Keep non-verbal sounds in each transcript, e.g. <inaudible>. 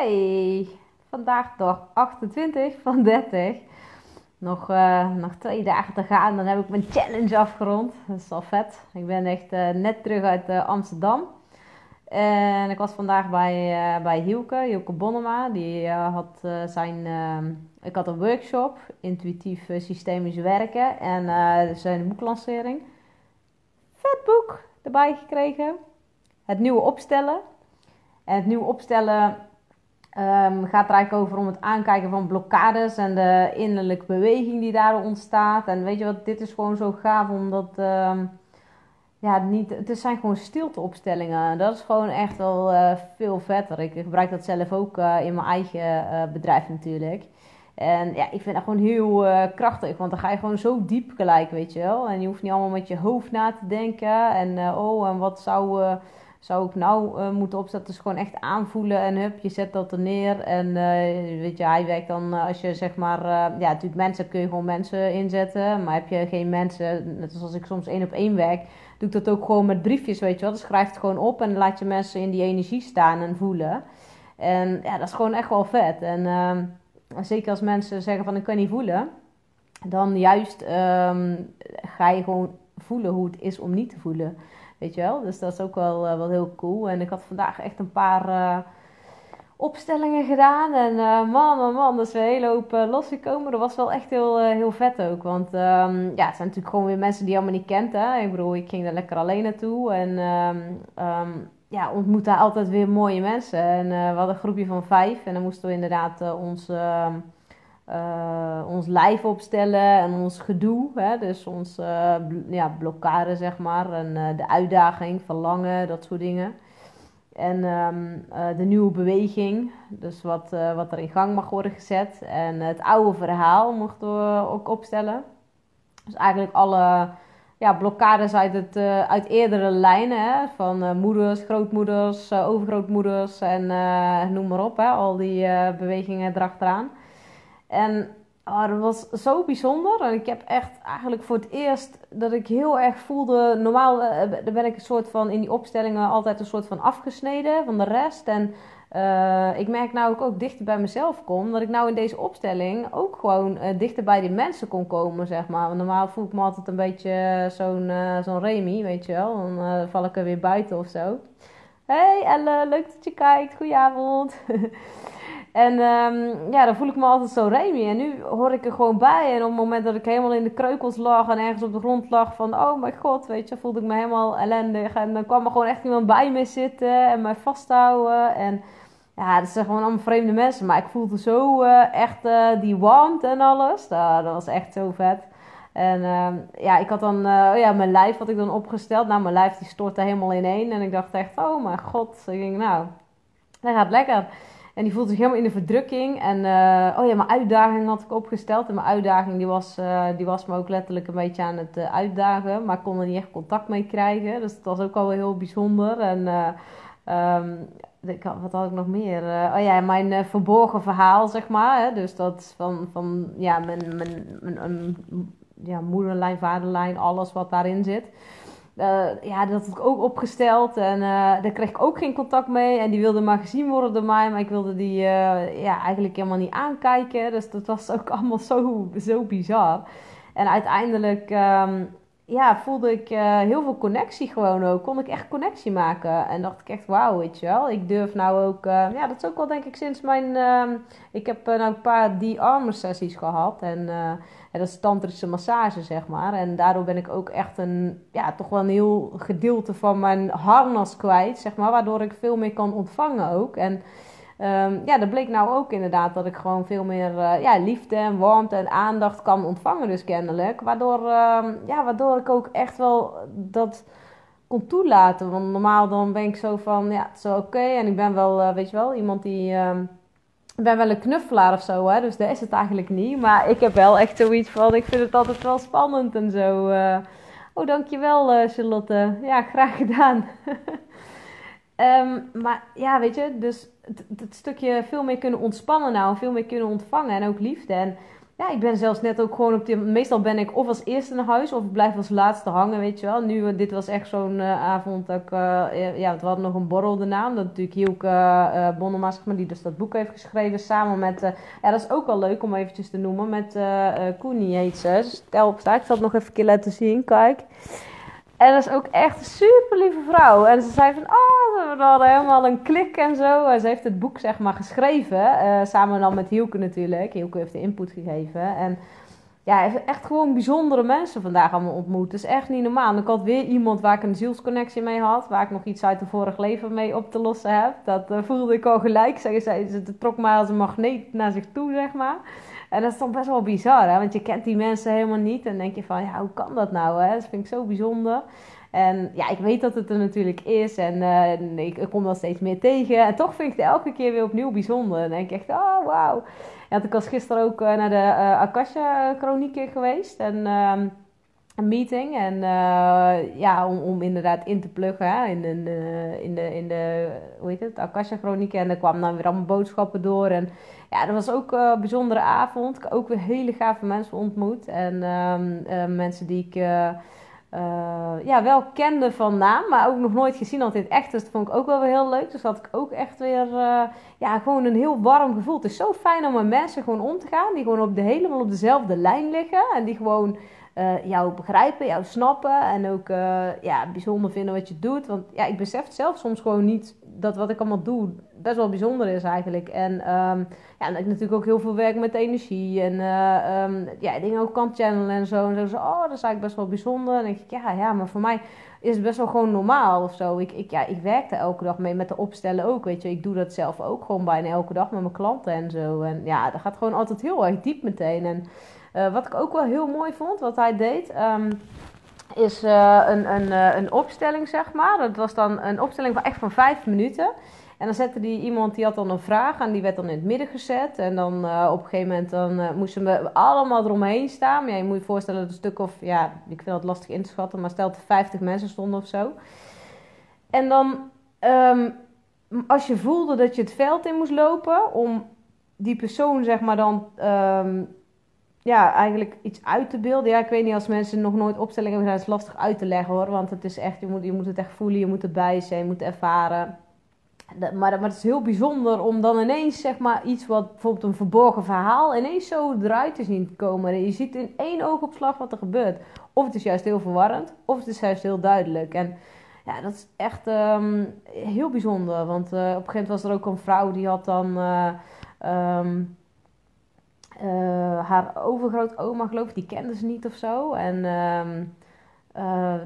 Hey, vandaag dag 28 van 30. Nog, uh, nog twee dagen te gaan, dan heb ik mijn challenge afgerond. Dat is al vet. Ik ben echt uh, net terug uit uh, Amsterdam. En ik was vandaag bij, bij Hielke, Hielke Bonnema. Die had zijn... ik had een workshop, intuïtief systemisch werken. En zijn boeklancering. Vet boek erbij gekregen. Het nieuwe opstellen. En het nieuwe opstellen Um, gaat er eigenlijk over om het aankijken van blokkades en de innerlijke beweging die daar ontstaat. En weet je wat, dit is gewoon zo gaaf omdat, um, ja, niet, het zijn gewoon stilteopstellingen. Dat is gewoon echt wel uh, veel vetter. Ik gebruik dat zelf ook uh, in mijn eigen uh, bedrijf natuurlijk. En ja, ik vind dat gewoon heel krachtig, want dan ga je gewoon zo diep gelijk, weet je wel. En je hoeft niet allemaal met je hoofd na te denken. En oh, en wat zou zou ik nou uh, moeten opzetten. Dus gewoon echt aanvoelen en hup, je zet dat er neer. En uh, weet je, hij werkt dan uh, als je zeg maar, ja, natuurlijk mensen kun je gewoon mensen inzetten. Maar heb je geen mensen, net zoals ik soms één op één werk, doe ik dat ook gewoon met briefjes, weet je wel. Dan schrijf het gewoon op en laat je mensen in die energie staan en voelen. En ja, dat is gewoon echt wel vet. En ehm, zeker als mensen zeggen van ik kan niet voelen, dan juist um, ga je gewoon voelen hoe het is om niet te voelen. Weet je wel? Dus dat is ook wel, uh, wel heel cool. En ik had vandaag echt een paar uh, opstellingen gedaan. En uh, man, man, man, dat is een hele hoop losgekomen. Dat was wel echt heel, heel vet ook. Want um, ja, het zijn natuurlijk gewoon weer mensen die je allemaal niet kent. Hè? Ik bedoel, ik ging daar lekker alleen naartoe. En um, um, ja, ontmoet daar altijd weer mooie mensen. En we hadden een groepje van vijf. En dan moesten we inderdaad ons uh, ons lijf opstellen en ons gedoe. Hè? Dus ons uh, ja, blokkade, zeg maar. En uh, de uitdaging, verlangen, dat soort dingen. En um, de nieuwe beweging, dus wat, wat er in gang mag worden gezet. En het oude verhaal mochten we ook opstellen. Dus eigenlijk alle ja, blokkades uit, het, uit eerdere lijnen. Van moeders, grootmoeders, overgrootmoeders en noem maar op. Hè? Al die bewegingen erachteraan. En oh, dat was zo bijzonder. En ik heb echt eigenlijk voor het eerst dat ik heel erg voelde. Normaal uh, ben ik een soort van in die opstellingen altijd een soort van afgesneden van de rest. En uh, ik merk nou ik ook dichter bij mezelf kom. Dat ik nou in deze opstelling ook gewoon uh, dichter bij die mensen kon komen, zeg maar. Want normaal voel ik me altijd een beetje zo'n zo'n Remy, weet je wel. Dan val ik er weer buiten of zo. Hey Elle, leuk dat je kijkt. Goedenavond. <laughs> En um, ja, dan voel ik me altijd zo Remy. En nu hoor ik er gewoon bij. En op het moment dat ik helemaal in de kreukels lag en ergens op de grond lag van... Oh mijn god, weet je, voelde ik me helemaal ellendig. En dan kwam er gewoon echt iemand bij me zitten en mij vasthouden. En ja, dat zijn gewoon allemaal vreemde mensen. Maar ik voelde zo uh, echt uh, die warmte en alles. Dat, dat was echt zo vet. En uh, ja, ik had dan, uh, ja, mijn lijf had ik dan opgesteld. Nou, mijn lijf die stortte helemaal ineen. En ik dacht echt, oh mijn god. Ik ging, nou, dat gaat lekker. En die voelde zich helemaal in de verdrukking. En uh, oh ja, mijn uitdaging had ik opgesteld. En mijn uitdaging die was, uh, die was me ook letterlijk een beetje aan het uh, uitdagen. Maar ik kon er niet echt contact mee krijgen. Dus dat was ook al heel bijzonder. En had, wat had ik nog meer? oh ja, mijn verborgen verhaal, zeg maar. Hè? Dus dat van, van ja, mijn, mijn, mijn, mijn ja, moederlijn, vaderlijn, alles wat daarin zit. Uh, ja, dat had ik ook opgesteld. En uh, daar kreeg ik ook geen contact mee. En die wilde maar gezien worden door mij. Maar ik wilde die uh, ja, eigenlijk helemaal niet aankijken. Dus dat was ook <laughs> allemaal zo, zo bizar. En uiteindelijk um, ja, voelde ik heel veel connectie gewoon ook. Kon ik echt connectie maken. En dacht ik echt, wauw, weet je wel. Ik durf nou ook... ja, dat is ook wel denk ik sinds mijn... Ehm, ik heb nou een paar die-armor sessies gehad. En dat is tantrische massage, zeg maar. En daardoor ben ik ook echt een, ja, toch wel een heel gedeelte van mijn harnas kwijt, zeg maar. Waardoor ik veel meer kan ontvangen ook. En um, ja, dat bleek nou ook inderdaad dat ik gewoon veel meer uh, ja, liefde en warmte en aandacht kan ontvangen, dus kennelijk. Waardoor, um, ja, waardoor ik ook echt wel dat kon toelaten. Want normaal dan ben ik zo van, ja, het is oké. En ik ben wel, uh, weet je wel, iemand die... Ik ben wel een knuffelaar of zo, hè, dus dat is het eigenlijk niet. Maar ik heb wel echt zoiets van, ik vind het altijd wel spannend en zo. Uh, oh, dankjewel Charlotte. Ja, graag gedaan. <laughs> um, maar ja, weet je, dus het, stukje veel meer kunnen ontspannen nou, veel meer kunnen ontvangen en ook liefde. En ja, ik ben zelfs net ook gewoon op die... Meestal ben ik of als eerste naar huis of blijf als laatste hangen, weet je wel. Nu, eh, dit was echt zo'n uh, avond dat ik... Uh, ja, we hadden nog een borrel de naam. Dat natuurlijk Hielke uh, Bonnema, maar, die dus dat boek heeft geschreven samen met... ja, dat is ook wel leuk om eventjes te noemen. Met Koenie heet ze. Stel op. Ik zal het nog even een laten zien. Kijk. En dat is ook echt een super lieve vrouw. En ze zei van, oh, we hadden helemaal een klik en zo. En ze heeft het boek zeg maar geschreven. Uh, samen dan met Hielke natuurlijk. Hielke heeft de input gegeven. En ja, echt gewoon bijzondere mensen vandaag allemaal ontmoet. Dat is echt niet normaal. Ik had weer iemand waar ik een zielsconnectie mee had. Waar ik nog iets uit de vorig leven mee op te lossen heb. Dat uh, voelde ik al gelijk. Zij, zij, het trok mij als een magneet naar zich toe, zeg maar. En dat is toch best wel bizar, want je kent die mensen helemaal niet. En denk je van, ja, hoe kan dat nou? Hè? Dat vind ik zo bijzonder. En ja, ik weet dat het er natuurlijk is en uh, ik, kom wel steeds meer tegen. En toch vind ik het elke keer weer opnieuw bijzonder. En denk ik echt, oh wauw. Ja, ik was gisteren ook uh, naar de uh, Akasha Chronieken geweest. En ehm, meeting. En ja, om, om inderdaad in te pluggen hè, in, in, in, de, in de, hoe heet het, Akasha Chronieken. En er kwam dan weer allemaal boodschappen door. En ja, dat was ook een bijzondere avond. Ik ook weer hele gave mensen ontmoet. En um, mensen die ik ja, wel kende van naam, maar ook nog nooit gezien had in het echt. Dus dat vond ik ook wel weer heel leuk. Dus had ik ook echt weer, ja, gewoon een heel warm gevoel. Het is zo fijn om met mensen gewoon om te gaan, die gewoon op de, helemaal op dezelfde lijn liggen. En die gewoon uh, jou begrijpen, jou snappen en ook ja, bijzonder vinden wat je doet. Want ja, ik besef zelf soms gewoon niet dat wat ik allemaal doe best wel bijzonder is eigenlijk. En um, ja, ik natuurlijk ook heel veel werk met energie en uh, um, ja, dingen ook kan channelen en zo. En zo, oh, dat is eigenlijk best wel bijzonder. En dan denk ik, ja, ja, maar voor mij is het best wel gewoon normaal of zo. Ik, ik, ja, ik werk er elke dag mee met de opstellen ook, weet je. Ik doe dat zelf ook gewoon bijna elke dag met mijn klanten en zo. En ja, dat gaat gewoon altijd heel erg diep meteen. En uh, wat ik ook wel heel mooi vond, wat hij deed... Um, is uh, een, een, uh, een opstelling, zeg maar. Dat was dan een opstelling van echt van vijf minuten. En dan zette die iemand, die had dan een vraag en die werd dan in het midden gezet. En dan uh, op een gegeven moment dan, moesten we allemaal eromheen staan. Ja, je moet je voorstellen dat een stuk of, ja, ik vind dat lastig in te schatten, maar stel dat er 50 mensen stonden of zo. En dan, um, als je voelde dat je het veld in moest lopen om die persoon, zeg maar, dan um, ja, eigenlijk iets uit te beelden. Ja, ik weet niet, als mensen nog nooit opstellingen hebben gedaan, is het lastig uit te leggen hoor. Want het is echt, je moet, je moet het echt voelen, je moet erbij zijn, je moet ervaren. maar, maar het is heel bijzonder om dan ineens, zeg maar, iets wat bijvoorbeeld een verborgen verhaal, ineens zo eruit te zien komen. En je ziet in één oogopslag wat er gebeurt. Of het is juist heel verwarrend, of het is juist heel duidelijk. En ja, dat is echt um, heel bijzonder. Want uh, op een gegeven moment was er ook een vrouw die had dan. Uh, um, uh, haar overgrootoma, geloof ik, die kende ze niet of zo. En uh, uh,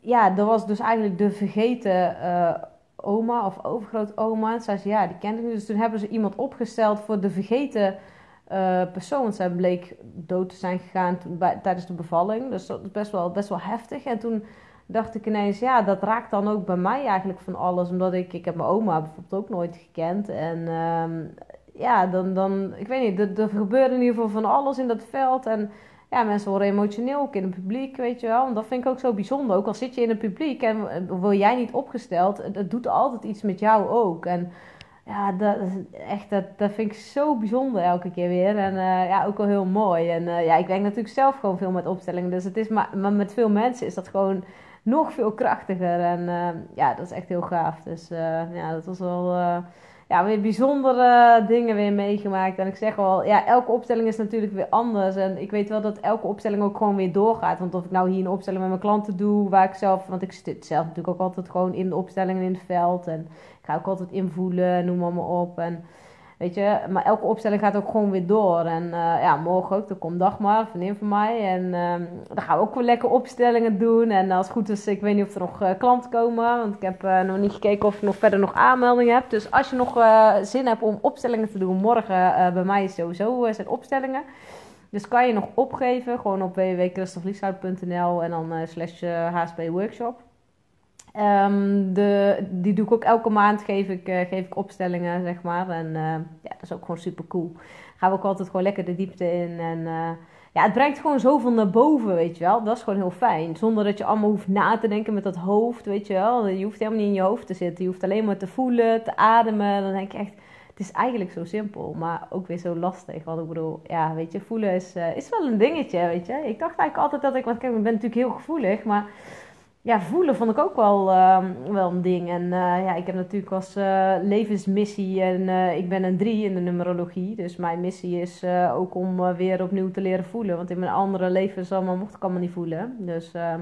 ja, dat was dus eigenlijk de vergeten eh, oma of overgrootoma. Zei ze, ja, die kende ik Dus toen hebben ze iemand opgesteld voor de vergeten persoon. Zij bleek dood te zijn gegaan tijdens de bevalling. Dus dat is best wel, best wel heftig. En toen dacht ik ineens, ja, dat raakt dan ook bij mij eigenlijk van alles. Omdat ik, ik heb mijn oma bijvoorbeeld ook nooit gekend. En ehm, ja, dan, dan, ik weet niet, er, er gebeurt in ieder geval van alles in dat veld. En ja, mensen worden emotioneel, ook in het publiek, weet je wel. En dat vind ik ook zo bijzonder. Ook al zit je in het publiek en word jij niet opgesteld, het doet altijd iets met jou ook. En ja, dat, echt, dat, dat vind ik zo bijzonder elke keer weer. En uh, ja, ook wel heel mooi. En uh, ja, ik denk natuurlijk zelf gewoon veel met opstellingen. Dus het is maar, maar met veel mensen is dat gewoon nog veel krachtiger. En uh, ja, dat is echt heel gaaf. Dus ja, dat was wel ja, weer bijzondere dingen weer meegemaakt. En ik zeg wel, ja, elke opstelling is natuurlijk weer anders. En ik weet wel dat elke opstelling ook gewoon weer doorgaat. Want of ik nou hier een opstelling met mijn klanten doe, waar ik zelf, want ik zit zelf natuurlijk ook altijd gewoon in de opstellingen in het veld. En ik ga ook altijd invoelen, noem maar op. En Weet je, maar elke opstelling gaat ook gewoon weer door. En uh, ja, morgen ook, dan komt Dagmar, vriendin van mij. En uh, dan gaan we ook weer lekker opstellingen doen. En als het goed is, ik weet niet of er nog uh, klanten komen. Want ik heb uh, nog niet gekeken of ik nog verder nog aanmeldingen heb. Dus als je nog zin hebt om opstellingen te doen, morgen bij mij sowieso zijn opstellingen. Dus kan je nog opgeven, gewoon op www.christoflieshout.nl en dan slash HSP workshop. Um, de, die doe ik ook elke maand, geef ik, uh, geef ik opstellingen, zeg maar. En uh, ja, dat is ook gewoon super cool. Gaan we ook altijd gewoon lekker de diepte in. En uh, ja, het brengt gewoon zoveel naar boven, weet je wel. Dat is gewoon heel fijn. Zonder dat je allemaal hoeft na te denken met dat hoofd, weet je wel. Je hoeft helemaal niet in je hoofd te zitten. Je hoeft alleen maar te voelen, te ademen. Dan denk je echt, het is eigenlijk zo simpel, maar ook weer zo lastig. Want ik bedoel, ja, weet je, voelen is, is wel een dingetje, weet je. Ik dacht eigenlijk altijd dat ik, want kijk, ik ben natuurlijk heel gevoelig, maar ja, voelen vond ik ook wel, uh, wel een ding. En uh, ja, ik heb natuurlijk als uh, levensmissie en ik ben een drie in de numerologie. Dus mijn missie is ook om weer opnieuw te leren voelen. Want in mijn andere levens allemaal mocht ik allemaal niet voelen. Dus ehm,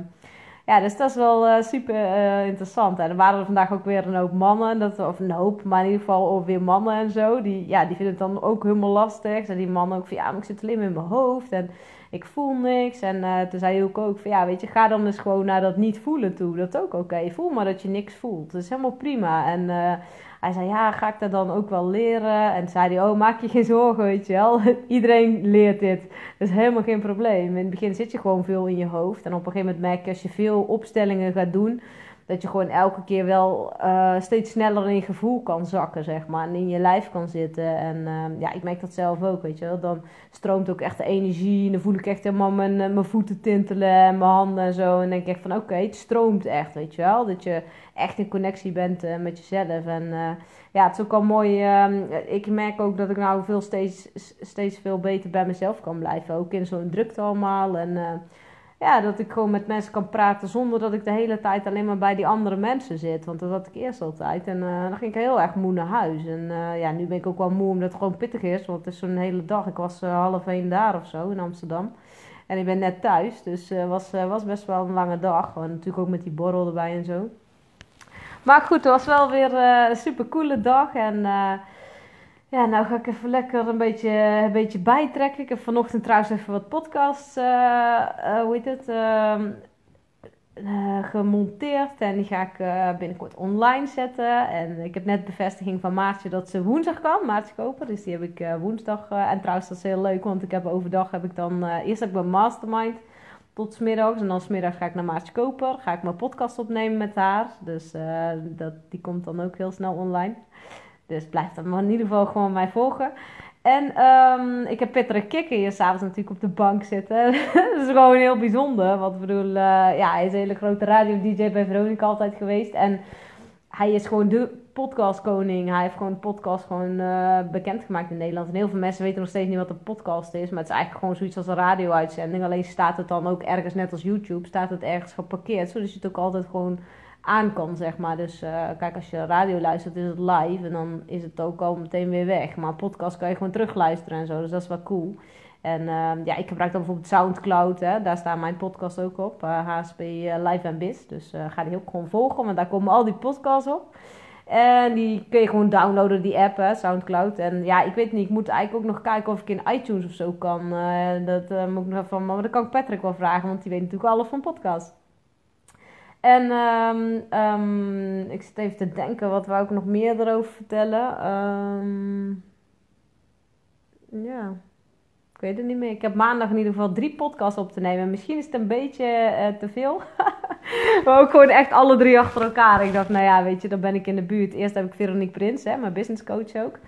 ja, dus dat is wel super interessant. En er waren er vandaag ook weer een hoop mannen, dat, of een hoop, maar in ieder geval ook weer mannen en zo. Die, ja, die vinden het dan ook helemaal lastig. En die mannen ook van ja, maar ik zit alleen in mijn hoofd. En ik voel niks. En uh, toen zei ook ook van ja, weet je, ga dan eens gewoon naar dat niet voelen toe. Dat is ook oké. Voel maar dat je niks voelt. Dat is helemaal prima. En uh, hij zei ja, ga ik dat dan ook wel leren? En zei hij, oh, maak je geen zorgen, weet je wel. <laughs> Iedereen leert dit. Dat is helemaal geen probleem. In het begin zit je gewoon veel in je hoofd. En op een gegeven moment merk je als je veel opstellingen gaat doen dat je gewoon elke keer wel uh, steeds sneller in je gevoel kan zakken, zeg maar. En in je lijf kan zitten. En uh, ja, ik merk dat zelf ook, weet je wel. Dan stroomt ook echt de energie. En dan voel ik echt helemaal mijn, eh, mijn voeten tintelen en mijn handen en zo. En denk ik echt van, oké, het stroomt echt, weet je wel. Dat je echt in connectie bent uh, met jezelf. En ja, het is ook al mooi. Uh, ik merk ook dat ik nou veel steeds, steeds veel beter bij mezelf kan blijven. Ook in zo'n drukte allemaal. En ja, dat ik gewoon met mensen kan praten zonder dat ik de hele tijd alleen maar bij die andere mensen zit. Want dat had ik eerst altijd. En uh, dan ging ik heel erg moe naar huis. En uh, ja, nu ben ik ook wel moe omdat het gewoon pittig is. Want het is zo'n hele dag. Ik was uh, half één daar of zo in Amsterdam. En ik ben net thuis. Dus het was, was best wel een lange dag. En natuurlijk ook met die borrel erbij en zo. Maar goed, het was wel weer een super coole dag. En ja, nou ga ik even lekker een beetje, een beetje bijtrekken. Ik heb vanochtend trouwens even wat podcasts, uh, uh, hoe heet het, uh, gemonteerd. En die ga ik binnenkort online zetten. En ik heb net bevestiging van Maartje dat ze woensdag kan, Maartje Koper. Dus die heb ik woensdag. en trouwens, dat is heel leuk, want ik heb overdag heb ik dan, eerst heb ik mijn mastermind tot smiddags. En dan smiddags ga ik naar Maartje Koper. Ga ik mijn podcast opnemen met haar. Dus dat, die komt dan ook heel snel online. Dus blijf dan maar in ieder geval gewoon mij volgen. En um, ik heb Patrick Kikker hier s'avonds natuurlijk op de bank zitten. <laughs> dat is gewoon heel bijzonder. Want ik bedoel, uh, ja, hij is een hele grote radio-dj bij Veronica altijd geweest. En hij is gewoon de podcastkoning. Hij heeft gewoon podcast gewoon uh, bekendgemaakt in Nederland. En heel veel mensen weten nog steeds niet wat een podcast is. Maar het is eigenlijk gewoon zoiets als een radio-uitzending. Alleen staat het dan ook ergens, net als YouTube, staat het ergens geparkeerd. Zodat je het ook altijd gewoon aan kan, zeg maar. Dus uh, kijk, als je radio luistert, is het live en dan is het ook al meteen weer weg. Maar podcast kan je gewoon terugluisteren en zo, dus dat is wel cool. En uh, ja, ik gebruik dan bijvoorbeeld Soundcloud, hè. daar staan mijn podcast ook op, uh, eh, HSP Live and Biz. Dus ga die ook gewoon volgen, want daar komen al die podcasts op. En die kun je gewoon downloaden, die app, hè, Soundcloud. En ja, ik weet niet, ik moet eigenlijk ook nog kijken of ik in iTunes of zo kan. dat moet ik nog even, maar dat kan ik Patrick wel vragen, want die weet natuurlijk alles van podcast. En um, um, ik zit even te denken, wat wou ik nog meer erover vertellen? Um, ja, ik weet het niet meer. Ik heb maandag in ieder geval drie podcasts op te nemen. Misschien is het een beetje uh, te veel. <laughs> maar ook gewoon echt alle drie achter elkaar. Ik dacht, nou ja, weet je, dan ben ik in de buurt. Eerst heb ik Veronique Prins, hè, mijn business coach ook.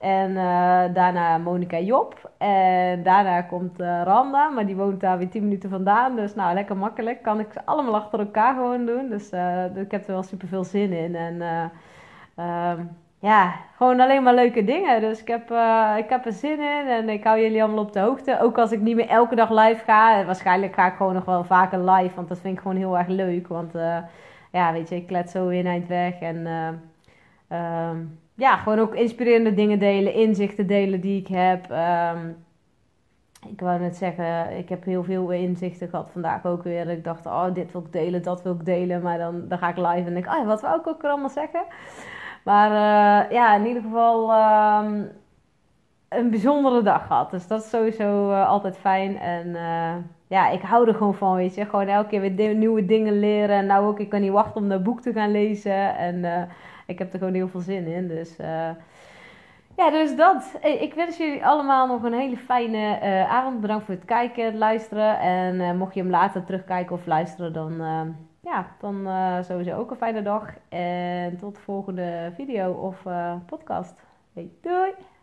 En uh, daarna Monika Job. En daarna komt uh, Randa, maar die woont daar weer 10 minuten vandaan. Dus nou, lekker makkelijk. Kan ik ze allemaal achter elkaar gewoon doen. Dus, uh, ik heb er wel super veel zin in. En um, ja, gewoon alleen maar leuke dingen. Dus ik heb, ik heb er zin in en ik hou jullie allemaal op de hoogte. Ook als ik niet meer elke dag live ga. Waarschijnlijk ga ik gewoon nog wel vaker live, want dat vind ik gewoon heel erg leuk. Want ja, weet je, ik let zo weer eind weg en... Um, ja, gewoon ook inspirerende dingen delen, inzichten delen die ik heb. Um, ik wou net zeggen, ik heb heel veel inzichten gehad vandaag ook weer. Ik dacht, oh, dit wil ik delen, dat wil ik delen. Maar dan, dan ga ik live en denk, oh, wat wou ik ook allemaal zeggen? Maar uh, ja, in ieder geval um, een bijzondere dag gehad. Dus dat is sowieso uh, altijd fijn. En uh, ja, ik hou er gewoon van, weet je. Gewoon elke keer weer nieuwe dingen leren. En nou ook, ik kan niet wachten om dat boek te gaan lezen. En ik heb er gewoon heel veel zin in. Dus uh, ja, dus dat. Ik wens jullie allemaal nog een hele fijne uh, avond. Bedankt voor het kijken, luisteren. En uh, mocht je hem later terugkijken of luisteren, dan, ja, dan sowieso ook een fijne dag. En tot de volgende video of podcast. Hey, doei!